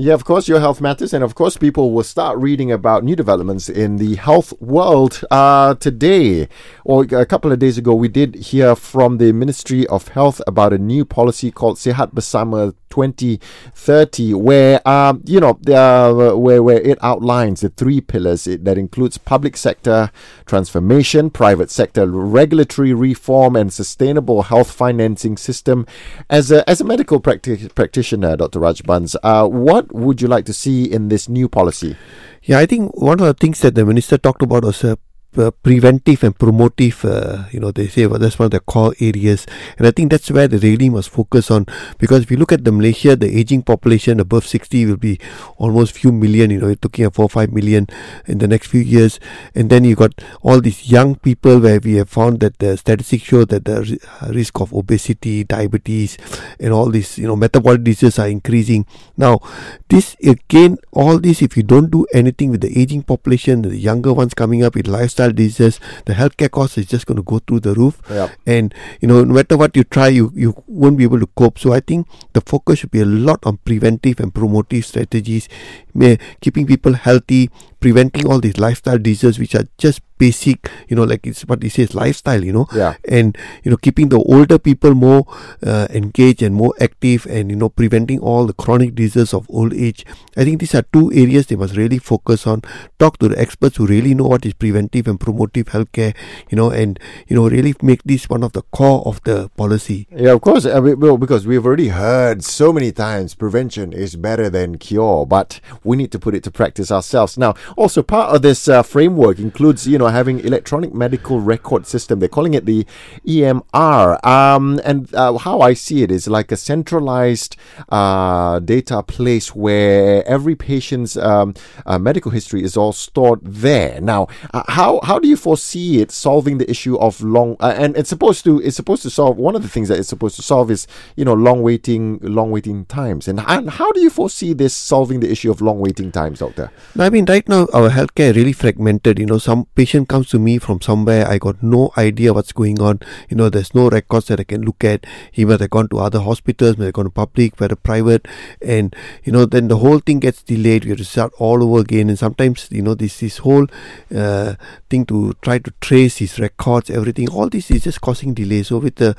Yeah, of course, your health matters, and of course, people will start reading about new developments in the health world uh, today. Or a couple of days ago, we did hear from the Ministry of Health about a new policy called Sihat Bersama 2030, where um, you know uh, where where it outlines the three pillars it, that includes public sector transformation, private sector regulatory reform, and sustainable health financing system. As a as a medical practi- practitioner, Dr. Rajbans, uh, what would you like to see in this new policy? Yeah, I think one of the things that the minister talked about was uh, uh, preventive and promotive, uh, you know, they say well, that's one of the core areas. And I think that's where they really must focus on because if you look at the Malaysia, the aging population above 60 will be almost few million, you know, you're looking at 4 5 million in the next few years. And then you got all these young people where we have found that the statistics show that the risk of obesity, diabetes, and all these, you know, metabolic diseases are increasing. Now, this again, all this, if you don't do anything with the aging population, the younger ones coming up with lifestyle lifestyle diseases, the healthcare cost is just going to go through the roof. Yep. And you know, no matter what you try, you you won't be able to cope. So I think the focus should be a lot on preventive and promotive strategies, keeping people healthy, preventing all these lifestyle diseases which are just basic you know like it's what he says lifestyle you know. Yeah. And you know keeping the older people more uh, engaged and more active and you know preventing all the chronic diseases of old age. I think these are two areas they must really focus on. Talk to the experts who really know what is preventive and promotive healthcare you know and you know really make this one of the core of the policy. Yeah of course I mean, well, because we've already heard so many times prevention is better than cure but we need to put it to practice ourselves. Now also, part of this uh, framework includes, you know, having electronic medical record system. They're calling it the EMR. Um, and uh, how I see it is like a centralized uh, data place where every patient's um, uh, medical history is all stored there. Now, uh, how how do you foresee it solving the issue of long? Uh, and it's supposed to it's supposed to solve one of the things that it's supposed to solve is you know long waiting long waiting times. And, and how do you foresee this solving the issue of long waiting times, doctor? I mean, right now our healthcare really fragmented. You know, some patient comes to me from somewhere. I got no idea what's going on. You know, there's no records that I can look at. He might have gone to other hospitals, might have gone to public, whether private, and you know, then the whole thing gets delayed. We have to start all over again. And sometimes, you know, this this whole uh, thing to try to trace his records, everything, all this is just causing delay. So with the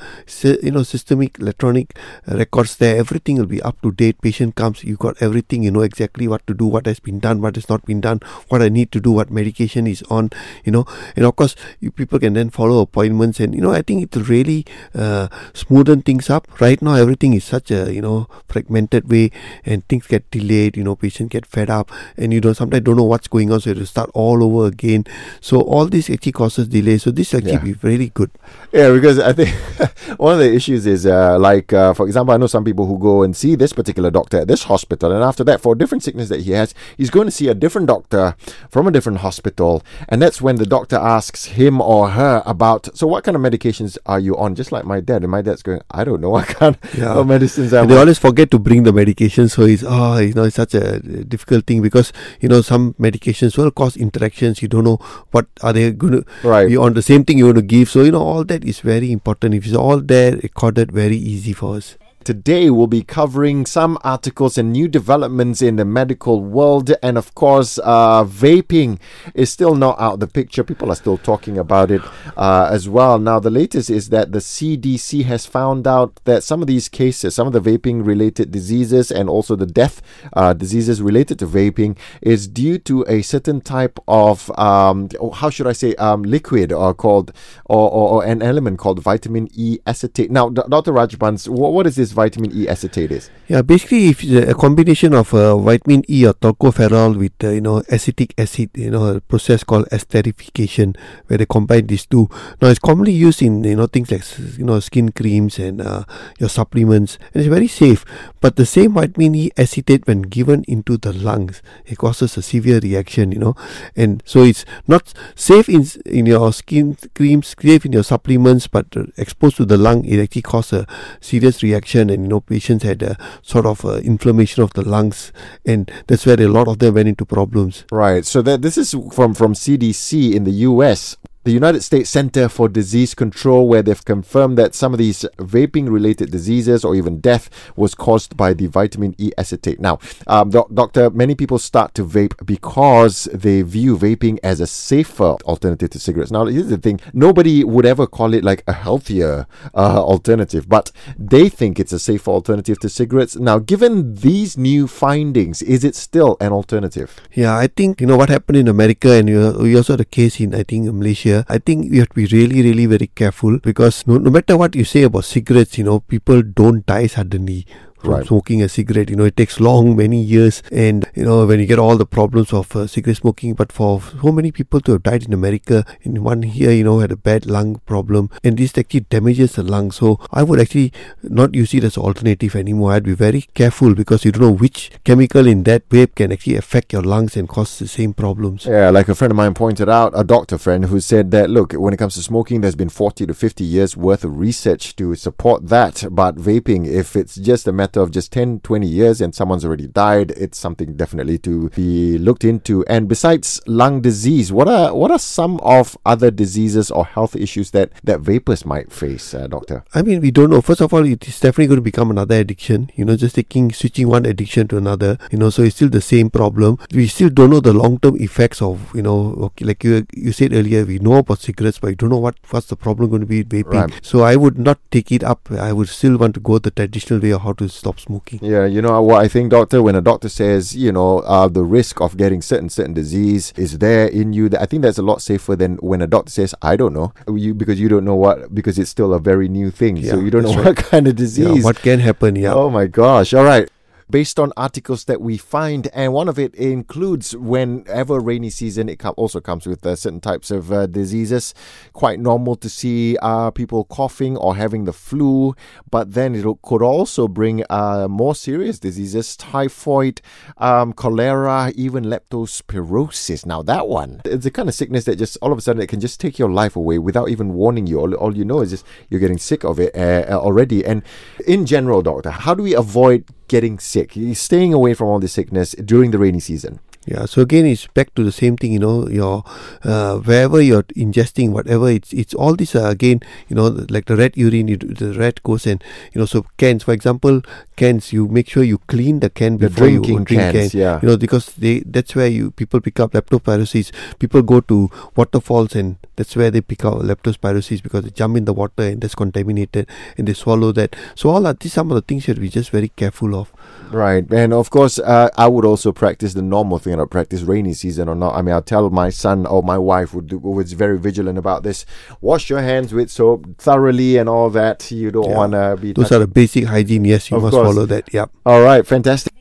you know systemic electronic records there, everything will be up to date. Patient comes, you got everything. You know exactly what to do, what has been done, what has not been done, what I need to do, what medication is on, you know, and of course, you, people can then follow appointments, and you know, I think it really uh, smoothen things up. Right now, everything is such a you know fragmented way, and things get delayed. You know, patients get fed up, and you know sometimes don't know what's going on, so you have to start all over again. So all this actually causes delay. So this actually yeah. be really good. Yeah, because I think one of the issues is uh, like, uh, for example, I know some people who go and see this particular doctor at this hospital, and after that, for a different sickness that he has, he's going to see a different doctor from a different hospital, and that's when the doctor asks him or her about, so what kind of medications are you on? Just like my dad, and my dad's going, I don't know what kind yeah. of medicines are. They always forget to bring the medication, so it's oh, you know, it's such a difficult thing because you know some medications will cause interactions. You don't know what are they going to right. be on the same thing you want to give. So you know all that is very important. If it's all there, recorded, very easy for us. Today, we'll be covering some articles and new developments in the medical world. And of course, uh, vaping is still not out of the picture. People are still talking about it uh, as well. Now, the latest is that the CDC has found out that some of these cases, some of the vaping related diseases, and also the death uh, diseases related to vaping, is due to a certain type of, um, oh, how should I say, um, liquid or called, or, or, or, an element called vitamin E acetate. Now, Dr. Rajbans, what, what is this? Vitamin E acetate is? Yeah, basically, if a combination of uh, vitamin E or tocopherol with uh, you know acetic acid, you know, a process called esterification, where they combine these two. Now, it's commonly used in you know things like you know skin creams and uh, your supplements, and it's very safe. But the same vitamin E acetate, when given into the lungs, it causes a severe reaction, you know, and so it's not safe in in your skin creams, safe in your supplements, but uh, exposed to the lung, it actually causes a serious reaction and you know patients had a sort of uh, inflammation of the lungs and that's where a lot of them went into problems. Right. So that this is from from CDC in the US the United States Center for Disease Control, where they've confirmed that some of these vaping related diseases or even death was caused by the vitamin E acetate. Now, um, doc- doctor, many people start to vape because they view vaping as a safer alternative to cigarettes. Now, here's the thing nobody would ever call it like a healthier uh, alternative, but they think it's a safer alternative to cigarettes. Now, given these new findings, is it still an alternative? Yeah, I think you know what happened in America, and you we also had a case in I think Malaysia. I think we have to be really, really very careful because no, no matter what you say about cigarettes, you know, people don't die suddenly from Right. smoking a cigarette. You know, it takes long, many years, and you know when you get all the problems of uh, cigarette smoking. But for so many people to have died in America, in one here, you know, had a bad lung problem, and this actually damages the lung. So I would actually not use it as an alternative anymore. I'd be very careful because you don't know which chemical in that vape can actually affect your lungs and cause the same problems. Yeah, like a friend of mine pointed out, a doctor friend who said that look, when it comes to smoking, there's been 40 to 50 years worth of research to support that. But vaping, if it's just a matter of just 10, 20 years and someone's already died, it's something definitely to be looked into. And besides lung disease, what are what are some of other diseases or health issues that, that vapors might face, uh, doctor? I mean, we don't know. First of all, it is definitely going to become another addiction. You know, just taking switching one addiction to another. You know, so it's still the same problem. We still don't know the long term effects of you know, okay, like you you said earlier, we know about cigarettes, but we don't know what what's the problem going to be with vaping. Right. So I would not take it up. I would still want to go the traditional way of how to stop smoking. Yeah, you know what I think, doctor. When a doctor says, you know, uh, the risk of getting certain certain disease is there in you, I think that's a lot safer than when a doctor says, I don't know, you because you don't know what because it's still a very new thing, so you don't know that's what kind of Yeah, disease. what can happen? Yeah. Oh my gosh! All right. Based on articles that we find, and one of it includes whenever rainy season, it also comes with uh, certain types of uh, diseases. Quite normal to see uh, people coughing or having the flu, but then it could also bring uh, more serious diseases: typhoid, um, cholera, even leptospirosis. Now that one, it's a kind of sickness that just all of a sudden it can just take your life away without even warning you. All, all you know is just you're getting sick of it uh, already. And in general, doctor, how do we avoid getting sick, He's staying away from all the sickness during the rainy season? Yeah, so again, it's back to the same thing. You know, your uh, wherever you're ingesting whatever, it's it's all this uh, again. You know, like the red urine, do- the red goes and you know. So cans, for example, cans, you make sure you clean the can The before you drink cans, can. yeah. You know, because they that's where you people pick up leptospirosis. People go to waterfalls and that's where they pick up leptospirosis because they jump in the water and that's contaminated and they swallow that. So all are these some of the things you have to be just very careful of. Right, and of course, uh, I would also practice the normal thing. I don't practice rainy season or not. I mean, I'll tell my son or my wife would was very vigilant about this. Wash your hands with soap thoroughly and all that. You don't Yeah. want to be. Those touching- are the basic hygiene. Yes, you Of must course. follow that. Yep. All right, fantastic.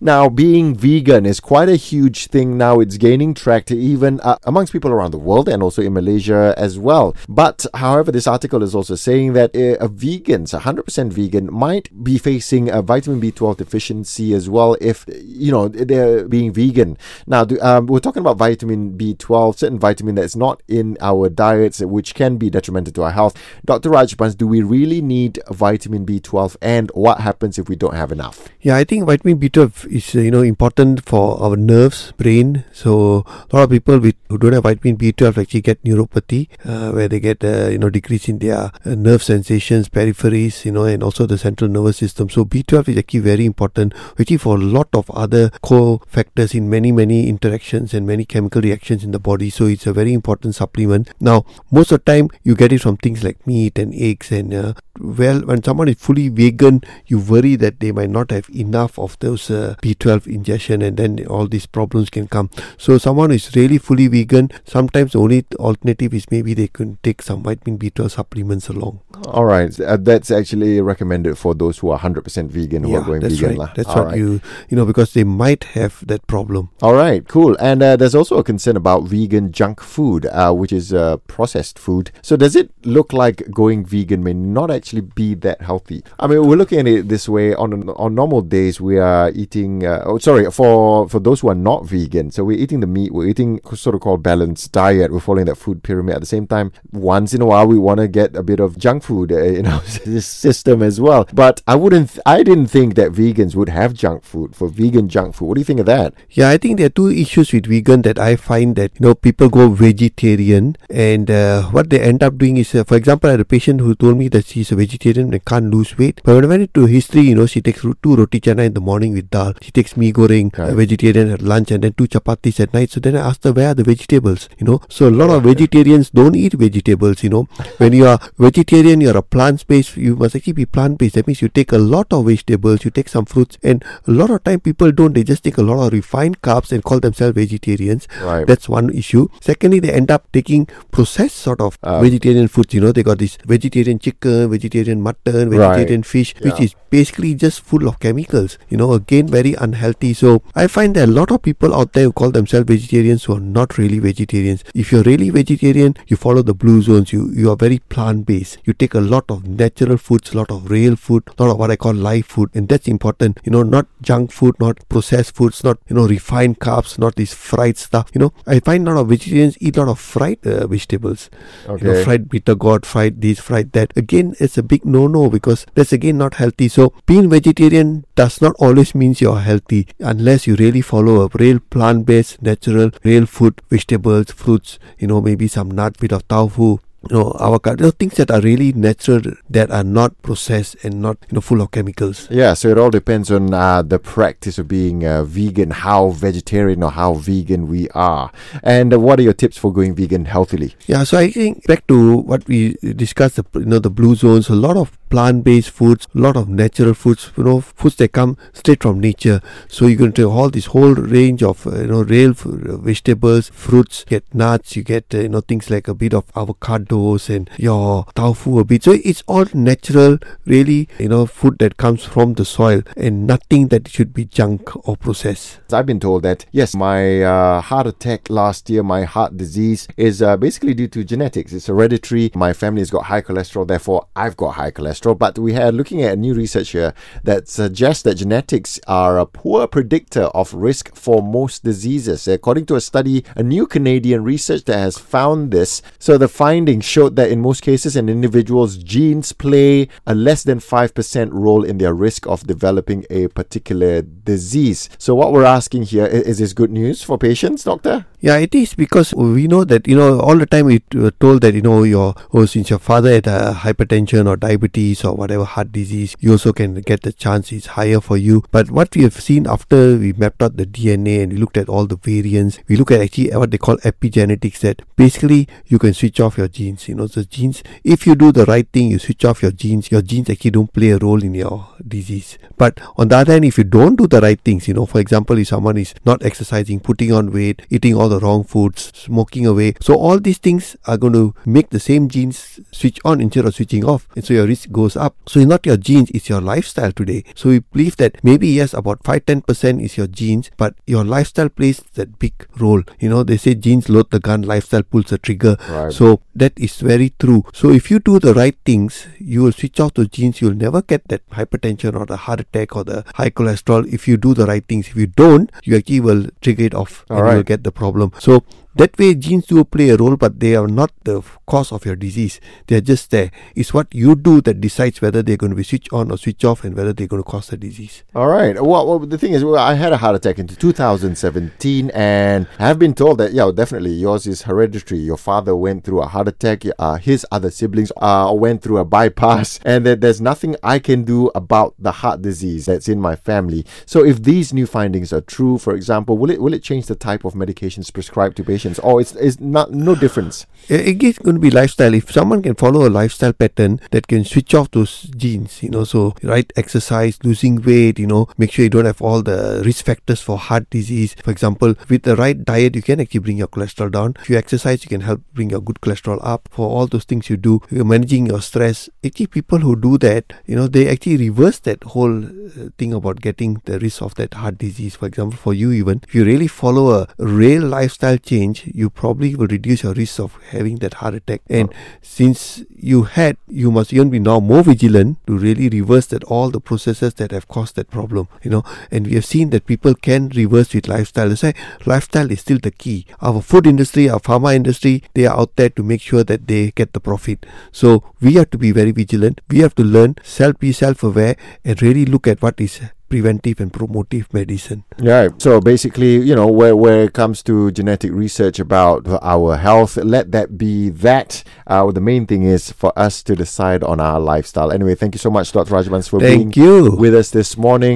Now, being vegan is quite a huge thing now. It's gaining traction even uh, amongst people around the world and also in Malaysia as well. But, however, this article is also saying that uh, a vegans, 100% vegan, might be facing a vitamin B12 deficiency as well if, you know, they're being vegan. Now, do, um, we're talking about vitamin B12, certain vitamin that's not in our diets, which can be detrimental to our health. Dr. Rajbans, do we really need vitamin B12 and what happens if we don't have enough? Yeah, I think vitamin B12 is uh, you know important for our nerves, brain. So a lot of people with, who don't have vitamin B12 actually get neuropathy, uh, where they get uh, you know decrease in their uh, nerve sensations, peripheries, you know, and also the central nervous system. So B12 is actually very important, actually for a lot of other co-factors in many many interactions and many chemical reactions in the body. So it's a very important supplement. Now, most of the time you get it from things like meat and eggs and uh, well, when someone is fully vegan, you worry that they might not have enough of those uh, B12 ingestion, and then all these problems can come. So, someone who is really fully vegan, sometimes the only alternative is maybe they can take some vitamin B12 supplements along. All right, uh, that's actually recommended for those who are 100% vegan who are going that's vegan. right. That's All what right. you you know because they might have that problem. All right, cool. And uh, there's also a concern about vegan junk food, uh, which is uh, processed food. So does it look like going vegan may not actually be that healthy? I mean, we're looking at it this way. On on normal days, we are eating eating. Uh, oh, sorry, for for those who are not vegan, so we're eating the meat. We're eating sort of called balanced diet. We're following that food pyramid. At the same time, once in a while, we want to get a bit of junk food, uh, you know, this system as well. But I wouldn't. Th- I didn't think that vegans would have junk food for vegan junk food. What do you think of that? Yeah, I think there are two issues with vegan that I find that you know people go vegetarian and uh, what they end up doing is, uh, for example, I had a patient who told me that she's a vegetarian and can't lose weight. But when I went into history, you know, she takes two roti canai in the morning with dal. She takes mee goreng, Right. uh, vegetarian at lunch, and then two chapatis at night. So then I asked her, where are the vegetables? You know, so a lot of vegetarians don't eat vegetables. You know, when you are vegetarian, you're a plant-based. You must actually be plant-based. That means you take a lot of vegetables, you take some fruits, and a lot of time people don't. They just take a lot of refined carbs and call themselves vegetarians. Right. That's one issue. Secondly, they end up taking processed sort of Uh, vegetarian foods. You know, they got this vegetarian chicken, vegetarian mutton, vegetarian fish, which is basically just full of chemicals. You know, again, very unhealthy. So I find that a lot of people out there who call themselves vegetarians who are not really vegetarians. If you're really vegetarian, you follow the blue zones. You you are very plant based. You take a lot of natural foods, a lot of real food, a lot of what I call live food, and that's important. You know, not junk food, not processed foods, not you know refined carbs, not this fried stuff. You know, I find a lot of vegetarians eat a lot of fried uh, vegetables. You know, Okay. fried bitter gourd, fried this, fried that. Again, it's a big no-no because that's again not healthy. So being vegetarian does not always means you're healthy unless you really follow a real plant-based, natural, real food, vegetables, fruits. You know, maybe some nut, bit of tofu. You know, avocado, things that are really natural, that are not processed and not you know full of chemicals. Yeah, so it all depends on uh, the practice of being uh, vegan, how vegetarian or how vegan we are. And uh, what are your tips for going vegan healthily? Yeah, so I think back to what we discussed, the, you know, the blue zones, a lot of plant-based foods, a lot of natural foods, you know, foods that come straight from nature. So you're going to all this whole range of, uh, you know, real f- uh, vegetables, fruits, you get nuts, you get, uh, you know, things like a bit of avocados and your tofu a bit. So it's all natural, really, you know, food that comes from the soil and nothing that should be junk or processed. I've been told that, yes, my uh, heart attack last year, my heart disease is uh, basically due to genetics. It's hereditary. My family has got high cholesterol, therefore I've got high cholesterol. But we are looking at new research here that suggests that genetics are a poor predictor of risk for most diseases. According to a study, a new Canadian research that has found this. So the findings showed that in most cases, an individual's genes play a less than 5% role in their risk of developing a particular disease. So what we're asking here is this good news for patients, doctor? Yeah, it is because we know that you know all the time we were told that you know your oh since your father had uh, hypertension or diabetes or whatever heart disease, you also can get the chance is higher for you. But what we have seen after we mapped out the DNA and we looked at all the variants, we look at actually what they call epigenetics. That basically you can switch off your genes. You know, the genes. If you do the right thing, you switch off your genes. Your genes actually don't play a role in your disease. But on the other hand, if you don't do the right things, you know, for example, if someone is not exercising, putting on weight, eating all the wrong foods, smoking away, so all these things are going to make the same genes switch on instead of switching off, and so your risk goes up. So it's not your genes, it's your lifestyle today. So we believe that maybe yes, about 5-10% is your genes, but your lifestyle plays that big role. You know, they say genes load the gun, lifestyle pulls the trigger. Right. So that is very true. So if you do the right things, you will switch off those genes. You'll never get that hypertension or the heart attack or the high cholesterol if you do the right things. If you don't, you actually will trigger it off All and right. you'll get the problem. So that way genes do play a role, but they are not the cause of your disease. They are just there. It's what you do that decides whether they're going to be switched on or switch off and whether they're going to cause the disease. All right. Well, well the thing is, well, I had a heart attack in 2017, and I have been told that, yeah, definitely yours is hereditary. Your father went through a heart attack. Uh, his other siblings uh, went through a bypass, and that there's nothing I can do about the heart disease that's in my family. So, if these new findings are true, for example, will it will it change the type of medications prescribed to patients, or it's, it's not no difference? It is going to be lifestyle. If someone can follow a lifestyle pattern that can switch off those genes, you know, so right exercise, losing weight, you know, make sure you don't have all the risk factors for heart disease. For example, with the right diet, you can actually bring your cholesterol down. If you exercise, you can help bring your good cholesterol up. For all those things you do, you're managing your stress. Actually, people who do that, you know, they actually reverse that whole uh, thing about getting the risk of that heart disease. For example, for you even, if you really follow a real lifestyle change, change, you probably will reduce your risk of having that heart attack. And since you had, you must even be now more vigilant to really reverse that all the processes that have caused that problem. You know, and we have seen that people can reverse with lifestyle. That's why lifestyle is still the key. Our food industry, our pharma industry, they are out there to make sure that they get the profit. So we have to be very vigilant. We have to learn, self be self-aware, and really look at what is preventive and promotive medicine. Yeah. So basically, you know, where, where it comes to genetic research about our health, let that be that. Uh, the main thing is for us to decide on our lifestyle. Anyway, thank you so much, Dr. Rajbans, for Thank being you. with us this morning.